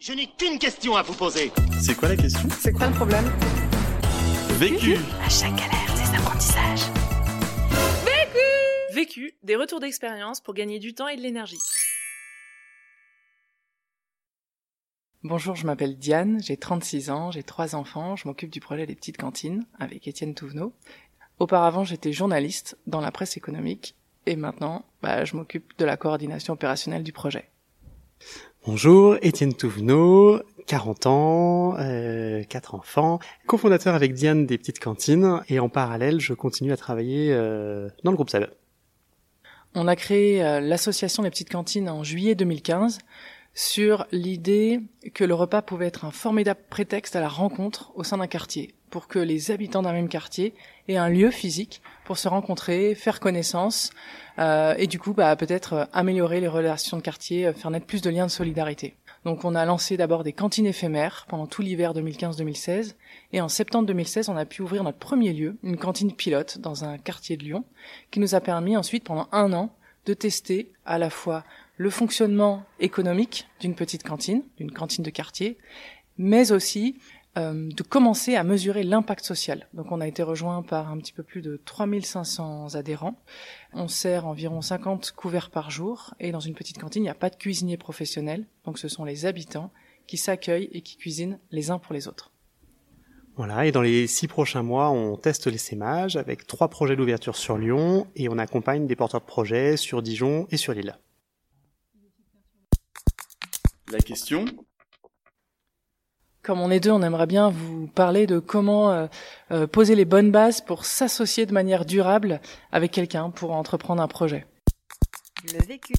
Je n'ai qu'une question à vous poser. C'est quoi la question? C'est quoi le problème? Vécu À chaque galère, des apprentissages. Vécu, des retours d'expérience pour gagner du temps et de l'énergie. Bonjour, je m'appelle Diane, j'ai 36 ans, j'ai trois enfants, je m'occupe du projet des petites cantines avec Étienne Touvenot. Auparavant, j'étais journaliste dans la presse économique et maintenant, bah, je m'occupe de la coordination opérationnelle du projet. Bonjour, Étienne Touvenot, 40 ans, euh, 4 enfants, cofondateur avec Diane des petites cantines et en parallèle, je continue à travailler euh, dans le groupe Salle. On a créé euh, l'association des petites cantines en juillet 2015 sur l'idée que le repas pouvait être un formidable prétexte à la rencontre au sein d'un quartier, pour que les habitants d'un même quartier aient un lieu physique pour se rencontrer, faire connaissance, euh, et du coup bah, peut-être euh, améliorer les relations de quartier, euh, faire naître plus de liens de solidarité. Donc on a lancé d'abord des cantines éphémères pendant tout l'hiver 2015-2016, et en septembre 2016 on a pu ouvrir notre premier lieu, une cantine pilote dans un quartier de Lyon, qui nous a permis ensuite pendant un an de tester à la fois le fonctionnement économique d'une petite cantine, d'une cantine de quartier, mais aussi euh, de commencer à mesurer l'impact social. Donc on a été rejoint par un petit peu plus de 3500 adhérents. On sert environ 50 couverts par jour et dans une petite cantine, il n'y a pas de cuisinier professionnel. Donc ce sont les habitants qui s'accueillent et qui cuisinent les uns pour les autres. Voilà, et dans les six prochains mois, on teste l'essaimage avec trois projets d'ouverture sur Lyon et on accompagne des porteurs de projets sur Dijon et sur Lille. La question Comme on est deux, on aimerait bien vous parler de comment euh, euh, poser les bonnes bases pour s'associer de manière durable avec quelqu'un pour entreprendre un projet. Le vécu.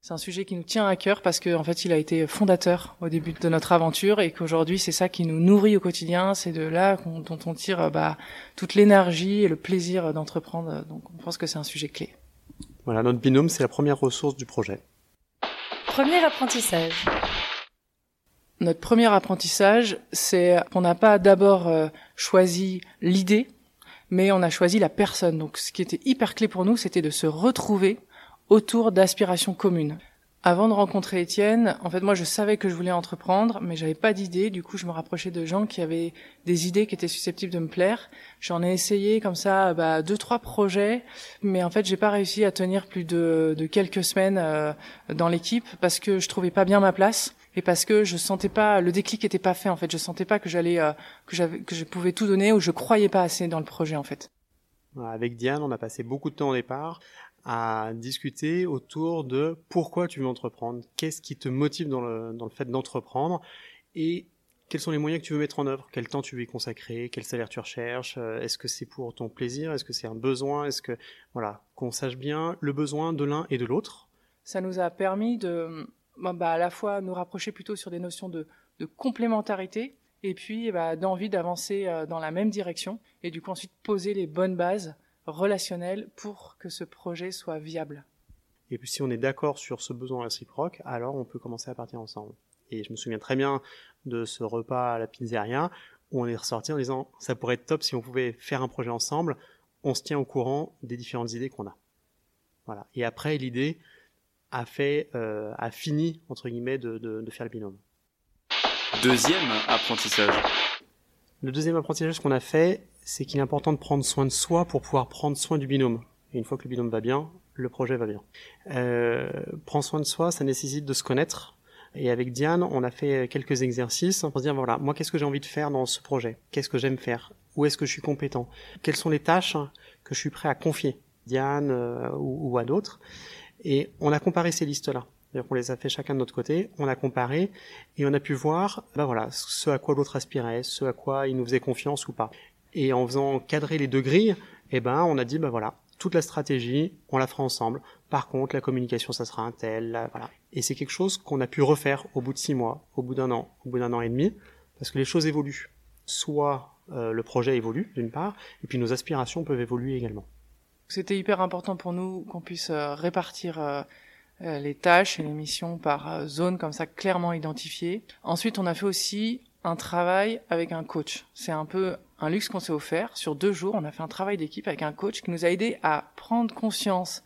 C'est un sujet qui nous tient à cœur parce qu'en en fait, il a été fondateur au début de notre aventure et qu'aujourd'hui, c'est ça qui nous nourrit au quotidien. C'est de là dont on tire bah, toute l'énergie et le plaisir d'entreprendre. Donc, on pense que c'est un sujet clé. Voilà, notre binôme, c'est la première ressource du projet. Premier apprentissage. Notre premier apprentissage, c'est qu'on n'a pas d'abord euh, choisi l'idée, mais on a choisi la personne. Donc, ce qui était hyper clé pour nous, c'était de se retrouver autour d'aspirations communes. Avant de rencontrer Étienne, en fait, moi, je savais que je voulais entreprendre, mais j'avais pas d'idée. Du coup, je me rapprochais de gens qui avaient des idées qui étaient susceptibles de me plaire. J'en ai essayé comme ça, bah, deux, trois projets, mais en fait, j'ai pas réussi à tenir plus de, de quelques semaines euh, dans l'équipe parce que je trouvais pas bien ma place et parce que je sentais pas le déclic était pas fait en fait. Je sentais pas que j'allais euh, que j'avais que je pouvais tout donner ou je croyais pas assez dans le projet en fait. Avec Diane, on a passé beaucoup de temps au départ à discuter autour de pourquoi tu veux entreprendre, qu'est-ce qui te motive dans le, dans le fait d'entreprendre et quels sont les moyens que tu veux mettre en œuvre, quel temps tu veux y consacrer, quel salaire tu recherches, euh, est-ce que c'est pour ton plaisir, est-ce que c'est un besoin, est-ce que voilà, qu'on sache bien le besoin de l'un et de l'autre. Ça nous a permis de bah, bah, à la fois nous rapprocher plutôt sur des notions de, complémentarité et puis bah, d'envie d'avancer euh, dans la même direction et du coup ensuite poser les bonnes bases relationnelles pour que ce projet soit viable. Et puis si on est d'accord sur ce besoin réciproque, alors on peut commencer à partir ensemble. Et je me souviens très bien de ce repas à la pizzeria où on est ressorti en disant ça pourrait être top si on pouvait faire un projet ensemble. On se tient au courant des différentes idées qu'on a. Voilà. Et après l'idée a fait, euh, a fini entre guillemets de, de, de faire le binôme. Deuxième apprentissage. Le deuxième apprentissage qu'on a fait, c'est qu'il est important de prendre soin de soi pour pouvoir prendre soin du binôme. Et une fois que le binôme va bien, le projet va bien. Euh, prendre soin de soi, ça nécessite de se connaître. Et avec Diane, on a fait quelques exercices pour se dire, voilà, moi, qu'est-ce que j'ai envie de faire dans ce projet? Qu'est-ce que j'aime faire? Où est-ce que je suis compétent? Quelles sont les tâches que je suis prêt à confier? Diane euh, ou, ou à d'autres Et on a comparé ces listes-là. C'est-à-dire les a fait chacun de notre côté, on a comparé et on a pu voir, ben voilà, ce à quoi l'autre aspirait, ce à quoi il nous faisait confiance ou pas. Et en faisant cadrer les deux grilles, eh ben, on a dit, ben voilà, toute la stratégie, on la fera ensemble. Par contre, la communication, ça sera un tel, là, voilà. Et c'est quelque chose qu'on a pu refaire au bout de six mois, au bout d'un an, au bout d'un an et demi, parce que les choses évoluent. Soit euh, le projet évolue, d'une part, et puis nos aspirations peuvent évoluer également. C'était hyper important pour nous qu'on puisse euh, répartir euh, euh, les tâches et les missions par zone comme ça clairement identifiées. Ensuite, on a fait aussi un travail avec un coach. C'est un peu un luxe qu'on s'est offert. Sur deux jours, on a fait un travail d'équipe avec un coach qui nous a aidé à prendre conscience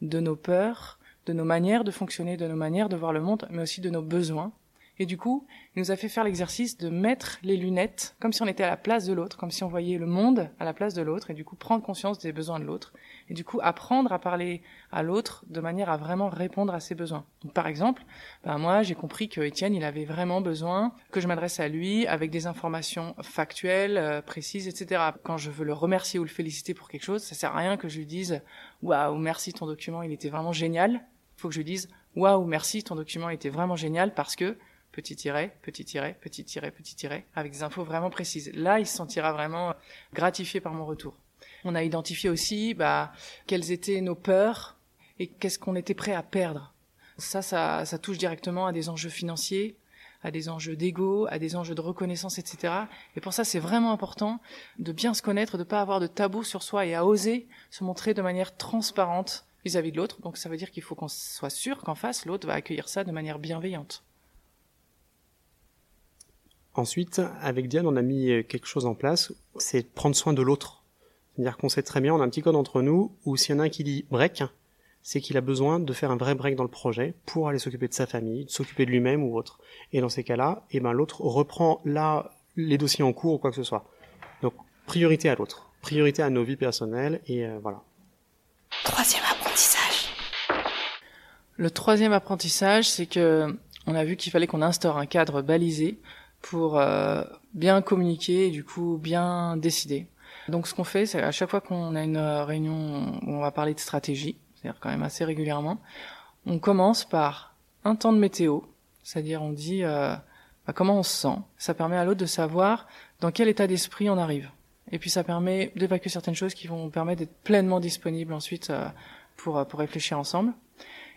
de nos peurs, de nos manières de fonctionner, de nos manières de voir le monde, mais aussi de nos besoins Et du coup, il nous a fait faire l'exercice de mettre les lunettes comme si on était à la place de l'autre, comme si on voyait le monde à la place de l'autre, et du coup prendre conscience des besoins de l'autre, et du coup apprendre à parler à l'autre de manière à vraiment répondre à ses besoins. Par exemple, ben moi j'ai compris que Étienne il avait vraiment besoin que je m'adresse à lui avec des informations factuelles, euh, précises, etc. Quand je veux le remercier ou le féliciter pour quelque chose, ça sert à rien que je lui dise waouh merci ton document il était vraiment génial. Il faut que je lui dise waouh merci ton document était vraiment génial parce que petit tiret, petit tiret, petit tiret, petit tiret, avec des infos vraiment précises. Là, il se sentira vraiment gratifié par mon retour. On a identifié aussi bah, quelles étaient nos peurs et qu'est-ce qu'on était prêt à perdre. Ça, ça, ça touche directement à des enjeux financiers, à des enjeux d'ego, à des enjeux de reconnaissance, etc. Et pour ça, c'est vraiment important de bien se connaître, de ne pas avoir de tabou sur soi et à oser se montrer de manière transparente vis-à-vis de l'autre. Donc ça veut dire qu'il faut qu'on soit sûr qu'en face, l'autre va accueillir ça de manière bienveillante. Ensuite, avec Diane, on a mis quelque chose en place, c'est prendre soin de l'autre. C'est-à-dire qu'on sait très bien, on a un petit code entre nous, où s'il y en a un qui dit break, c'est qu'il a besoin de faire un vrai break dans le projet pour aller s'occuper de sa famille, de s'occuper de lui-même ou autre. Et dans ces cas-là, eh ben, l'autre reprend là les dossiers en cours ou quoi que ce soit. Donc, priorité à l'autre. Priorité à nos vies personnelles et euh, voilà. Troisième apprentissage. Le troisième apprentissage, c'est que on a vu qu'il fallait qu'on instaure un cadre balisé pour euh, bien communiquer et du coup bien décider. Donc ce qu'on fait, c'est à chaque fois qu'on a une réunion où on va parler de stratégie, c'est-à-dire quand même assez régulièrement, on commence par un temps de météo, c'est-à-dire on dit euh, bah, comment on se sent. Ça permet à l'autre de savoir dans quel état d'esprit on arrive. Et puis ça permet d'évacuer certaines choses qui vont permettre d'être pleinement disponibles ensuite euh, pour, pour réfléchir ensemble.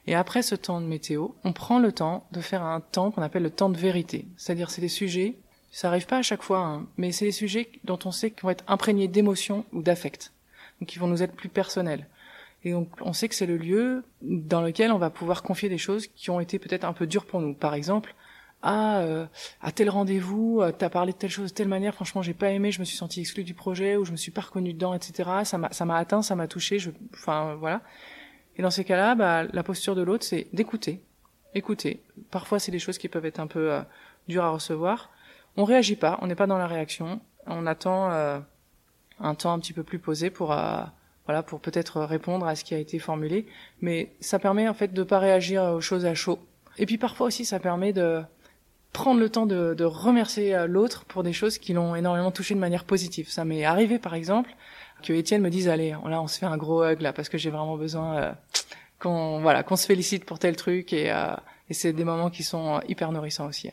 Et après ce temps de météo, on prend le temps de faire un temps qu'on appelle le temps de vérité. C'est-à-dire c'est des sujets, ça arrive pas à chaque fois, hein, mais c'est des sujets dont on sait qu'ils vont être imprégnés d'émotions ou d'affect. Donc qui vont nous être plus personnels. Et donc on sait que c'est le lieu dans lequel on va pouvoir confier des choses qui ont été peut-être un peu dures pour nous. Par exemple, ah, euh, à tel rendez-vous, euh, t'as parlé de telle chose de telle manière, franchement j'ai pas aimé, je me suis senti exclu du projet ou je me suis pas reconnu dedans, etc. Ça m'a, ça m'a atteint, ça m'a touché, je, enfin voilà. Et dans ces cas-là, bah, la posture de l'autre, c'est d'écouter. Écouter. Parfois, c'est des choses qui peuvent être un peu euh, dures à recevoir. On réagit pas, on n'est pas dans la réaction. On attend euh, un temps un petit peu plus posé pour, euh, voilà, pour peut-être répondre à ce qui a été formulé. Mais ça permet en fait de pas réagir aux choses à chaud. Et puis parfois aussi, ça permet de prendre le temps de, de remercier l'autre pour des choses qui l'ont énormément touché de manière positive. Ça m'est arrivé, par exemple, que Étienne me dise allez là on se fait un gros hug là parce que j'ai vraiment besoin euh, qu'on voilà qu'on se félicite pour tel truc et, euh, et c'est des moments qui sont hyper nourrissants aussi.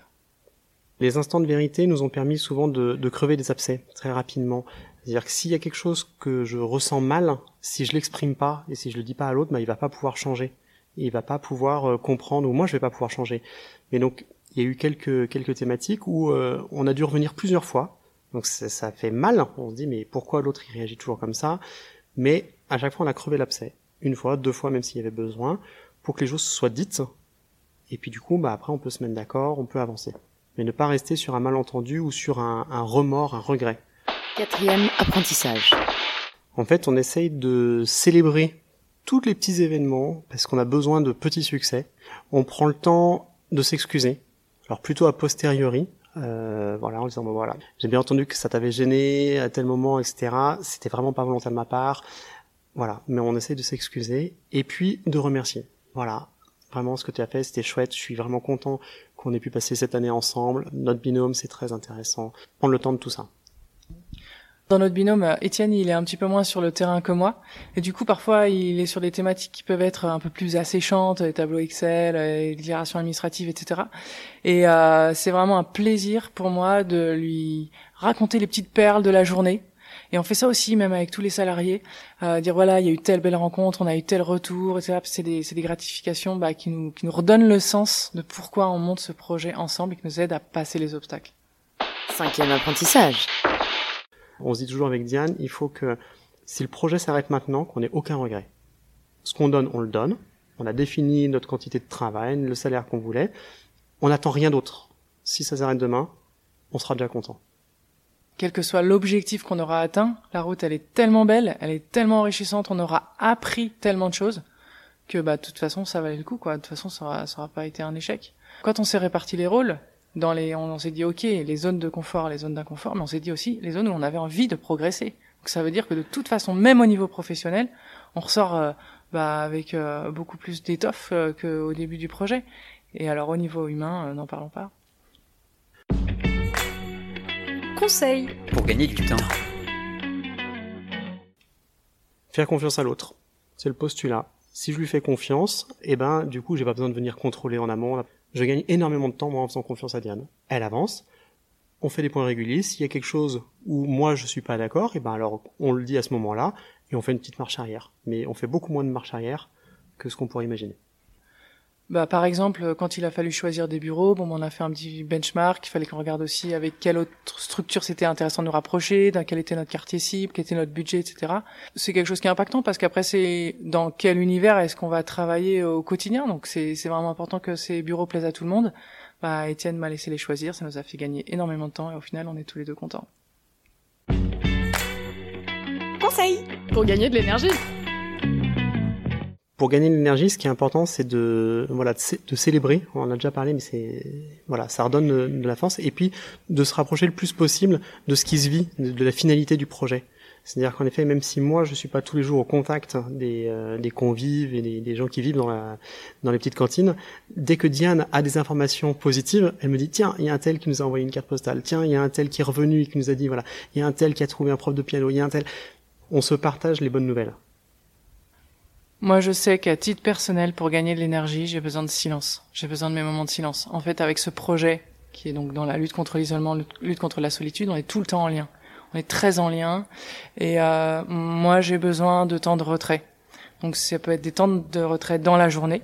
Les instants de vérité nous ont permis souvent de, de crever des abcès très rapidement. C'est-à-dire que s'il y a quelque chose que je ressens mal, si je l'exprime pas et si je le dis pas à l'autre, bah, il va pas pouvoir changer. Il va pas pouvoir euh, comprendre ou moi je vais pas pouvoir changer. Mais donc il y a eu quelques quelques thématiques où euh, on a dû revenir plusieurs fois donc ça, ça, fait mal, on se dit mais pourquoi l'autre il réagit toujours comme ça? Mais à chaque fois on a crevé l'abcès, une fois, deux fois même s'il y avait besoin, pour que les choses soient dites. Et puis du coup, bah après on peut se mettre d'accord, on peut avancer. Mais ne pas rester sur un malentendu ou sur un, un remords, un regret. Quatrième apprentissage. En fait, on essaye de célébrer tous les petits événements parce qu'on a besoin de petits succès. On prend le temps de s'excuser. Alors plutôt a posteriori, euh, voilà, en disant bon, voilà, j'ai bien entendu que ça t'avait gêné à tel moment, etc. C'était vraiment pas volontaire de ma part. Voilà, mais on essaie de s'excuser et puis de remercier. Voilà, vraiment ce que tu as fait, c'était chouette. Je suis vraiment content qu'on ait pu passer cette année ensemble. Notre binôme, c'est très intéressant. Prendre le temps de tout ça. Dans notre binôme, Étienne, il est un petit peu moins sur le terrain que moi. Et du coup, parfois, il est sur des thématiques qui peuvent être un peu plus asséchantes, les tableaux Excel, les déclarations administratives, etc. Et euh, c'est vraiment un plaisir pour moi de lui raconter les petites perles de la journée. Et on fait ça aussi, même avec tous les salariés, euh, dire voilà, il y a eu telle belle rencontre, on a eu tel retour, etc. C'est des, des gratifications bah, qui, nous, qui nous redonnent le sens de pourquoi on monte ce projet ensemble et qui nous aident à passer les obstacles. Cinquième apprentissage. On se dit toujours avec Diane, il faut que si le projet s'arrête maintenant, qu'on ait aucun regret. Ce qu'on donne, on le donne. On a défini notre quantité de travail, le salaire qu'on voulait. On n'attend rien d'autre. Si ça s'arrête demain, on sera déjà content. Quel que soit l'objectif qu'on aura atteint, la route elle est tellement belle, elle est tellement enrichissante, on aura appris tellement de choses que bah de toute façon ça valait le coup quoi. De toute façon ça aura, ça aura pas été un échec. Quand on s'est réparti les rôles, dans les, on, s'est dit ok, les zones de confort, les zones d'inconfort, mais on s'est dit aussi les zones où on avait envie de progresser. Donc ça veut dire que de toute façon, même au niveau professionnel, on ressort euh, bah, avec euh, beaucoup plus d'étoffe euh, qu'au début du projet. Et alors au niveau humain, n'en parlons pas. Conseil Pour gagner du temps. Faire confiance à l'autre. C'est le postulat. Si je lui fais confiance, eh ben, du coup, j'ai pas besoin de venir contrôler en amont. Je gagne énormément de temps, moi, en faisant confiance à Diane. Elle avance. On fait des points réguliers. S'il y a quelque chose où moi je suis pas d'accord, eh ben alors on le dit à ce moment-là et on fait une petite marche arrière. Mais on fait beaucoup moins de marche arrière que ce qu'on pourrait imaginer. Bah, par exemple, quand il a fallu choisir des bureaux, bon, on a fait un petit benchmark. Il fallait qu'on regarde aussi avec quelle autre structure c'était intéressant de nous rapprocher, dans quel était notre quartier cible, quel était notre budget, etc. C'est quelque chose qui est impactant parce qu'après, c'est dans quel univers est-ce qu'on va travailler au quotidien. Donc, c'est vraiment important que ces bureaux plaisent à tout le monde. Bah, Étienne m'a laissé les choisir. Ça nous a fait gagner énormément de temps et au final, on est tous les deux contents. Conseil Pour gagner de l'énergie pour gagner de l'énergie, ce qui est important, c'est de voilà de, célébrer. On en a déjà parlé, mais c'est voilà, ça redonne de, la force. Et puis de se rapprocher le plus possible de ce qui se vit, de, la finalité du projet. C'est-à-dire qu'en effet, même si moi je suis pas tous les jours au contact des, euh, des convives et des, des, gens qui vivent dans la dans les petites cantines, dès que Diane a des informations positives, elle me dit tiens, il y a un tel qui nous a envoyé une carte postale, tiens, il y a un tel qui est revenu et qui nous a dit voilà, il y a un tel qui a trouvé un prof de piano, il y a un tel. On se partage les bonnes nouvelles. Moi, je sais qu'à titre personnel, pour gagner de l'énergie, j'ai besoin de silence. J'ai besoin de mes moments de silence. En fait, avec ce projet, qui est donc dans la lutte contre l'isolement, lutte contre la solitude, on est tout le temps en lien. On est très en lien. Et euh, moi, j'ai besoin de temps de retrait. Donc, ça peut être des temps de retrait dans la journée,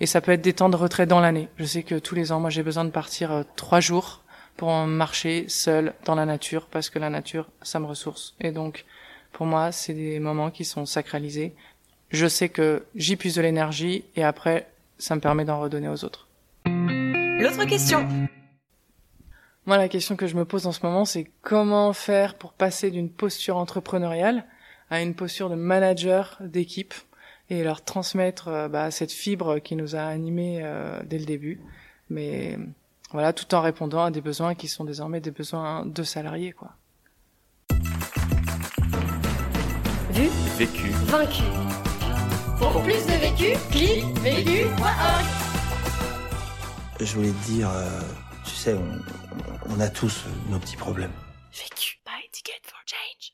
et ça peut être des temps de retrait dans l'année. Je sais que tous les ans, moi, j'ai besoin de partir euh, trois jours pour marcher seul dans la nature, parce que la nature, ça me ressource. Et donc, pour moi, c'est des moments qui sont sacralisés je sais que j'y puise de l'énergie et après, ça me permet d'en redonner aux autres. L'autre question. Moi, la question que je me pose en ce moment, c'est comment faire pour passer d'une posture entrepreneuriale à une posture de manager d'équipe et leur transmettre euh, bah, cette fibre qui nous a animés euh, dès le début. Mais voilà, tout en répondant à des besoins qui sont désormais des besoins de salariés, quoi. Vu, vécu, vaincu. Pour plus de vécu, clique vécu.org. Je voulais te dire, euh, tu sais, on, a tous nos petits problèmes. Vécu. Buy ticket for change.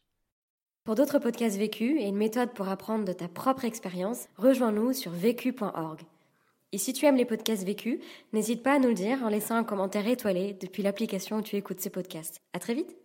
Pour d'autres podcasts vécus et une méthode pour apprendre de ta propre expérience, rejoins-nous sur vécu.org. Et si tu aimes les podcasts vécus, n'hésite pas à nous le dire en laissant un commentaire étoilé depuis l'application où tu écoutes ces podcasts. À très vite!